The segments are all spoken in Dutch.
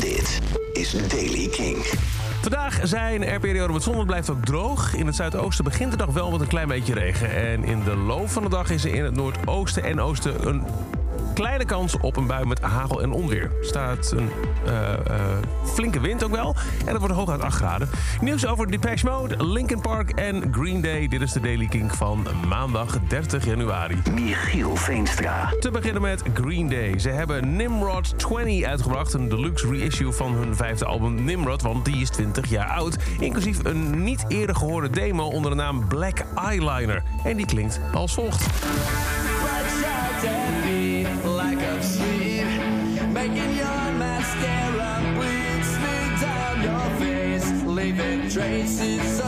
Dit is Daily King. Vandaag zijn er perioden met zon, het blijft ook droog. In het zuidoosten begint de dag wel met een klein beetje regen. En in de loop van de dag is er in het noordoosten en oosten een kleine kans op een bui met hagel en onweer. Er staat een uh, uh, flinke wind ook wel. En het wordt hooguit 8 graden. Nieuws over Depeche Mode, Linkin Park en Green Day. Dit is de Daily King van maandag 30 januari. Michiel Veenstra. Te beginnen met Green Day. Ze hebben Nimrod 20 uitgebracht. Een deluxe reissue van hun vijfde album Nimrod. Want die is 20 jaar oud. Inclusief een niet eerder gehoorde demo onder de naam Black Eyeliner. En die klinkt als volgt. Lack of sleep, making your mascara bleed straight down your face, leaving traces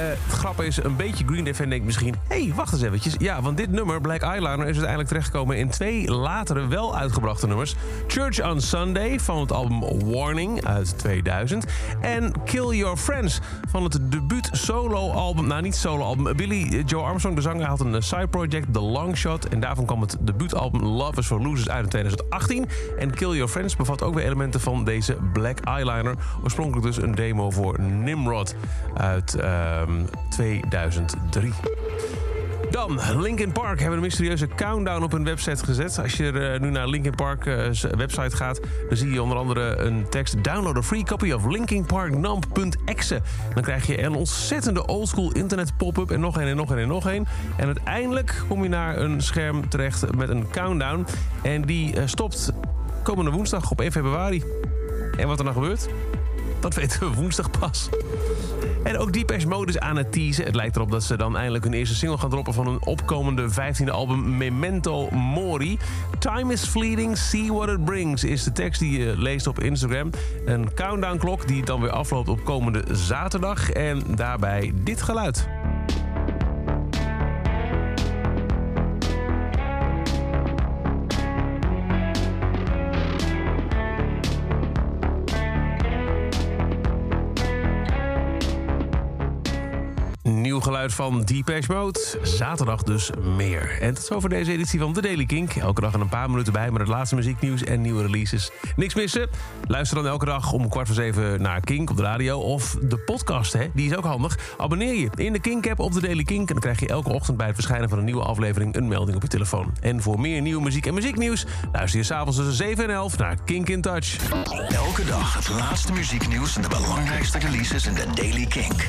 het grappige is, een beetje Green Day denkt misschien... hey, wacht eens eventjes. Ja, want dit nummer, Black Eyeliner, is uiteindelijk terechtgekomen... in twee latere wel uitgebrachte nummers. Church on Sunday van het album Warning uit 2000... en Kill Your Friends van het debuut solo-album... nou, niet solo-album. Billy Joe Armstrong, de zanger, had een side-project, The Long Shot... en daarvan kwam het debuutalbum Love is for Losers uit in 2018. En Kill Your Friends bevat ook weer elementen van deze Black Eyeliner. Oorspronkelijk dus een demo voor Nimrod uit... Uh, 2003. Dan, Linkin Park hebben een mysterieuze countdown op hun website gezet. Als je uh, nu naar Linkin Park uh, website gaat... dan zie je onder andere een tekst... Download a free copy of Linkin Park. Dan krijg je een ontzettende oldschool internet pop-up... en nog een en nog een en nog een. En uiteindelijk kom je naar een scherm terecht met een countdown. En die uh, stopt komende woensdag op 1 februari. En wat er nou gebeurt? Dat weten we woensdag pas. En ook Depeche Mode is aan het teasen. Het lijkt erop dat ze dan eindelijk hun eerste single gaan droppen... van hun opkomende 15e album Memento Mori. Time is fleeting, see what it brings... is de tekst die je leest op Instagram. Een countdown-klok die dan weer afloopt op komende zaterdag. En daarbij dit geluid. Nieuw geluid van Depeche Mode. Zaterdag dus meer. En tot zover deze editie van The Daily Kink. Elke dag een paar minuten bij met het laatste muzieknieuws en nieuwe releases. Niks missen? Luister dan elke dag om kwart voor zeven naar Kink op de radio. Of de podcast, hè? die is ook handig. Abonneer je in de Kink-app op The Daily Kink. En dan krijg je elke ochtend bij het verschijnen van een nieuwe aflevering... een melding op je telefoon. En voor meer nieuwe muziek en muzieknieuws... luister je s'avonds tussen 7 en 11 naar Kink in Touch. Elke dag het laatste muzieknieuws en de belangrijkste releases in The Daily Kink.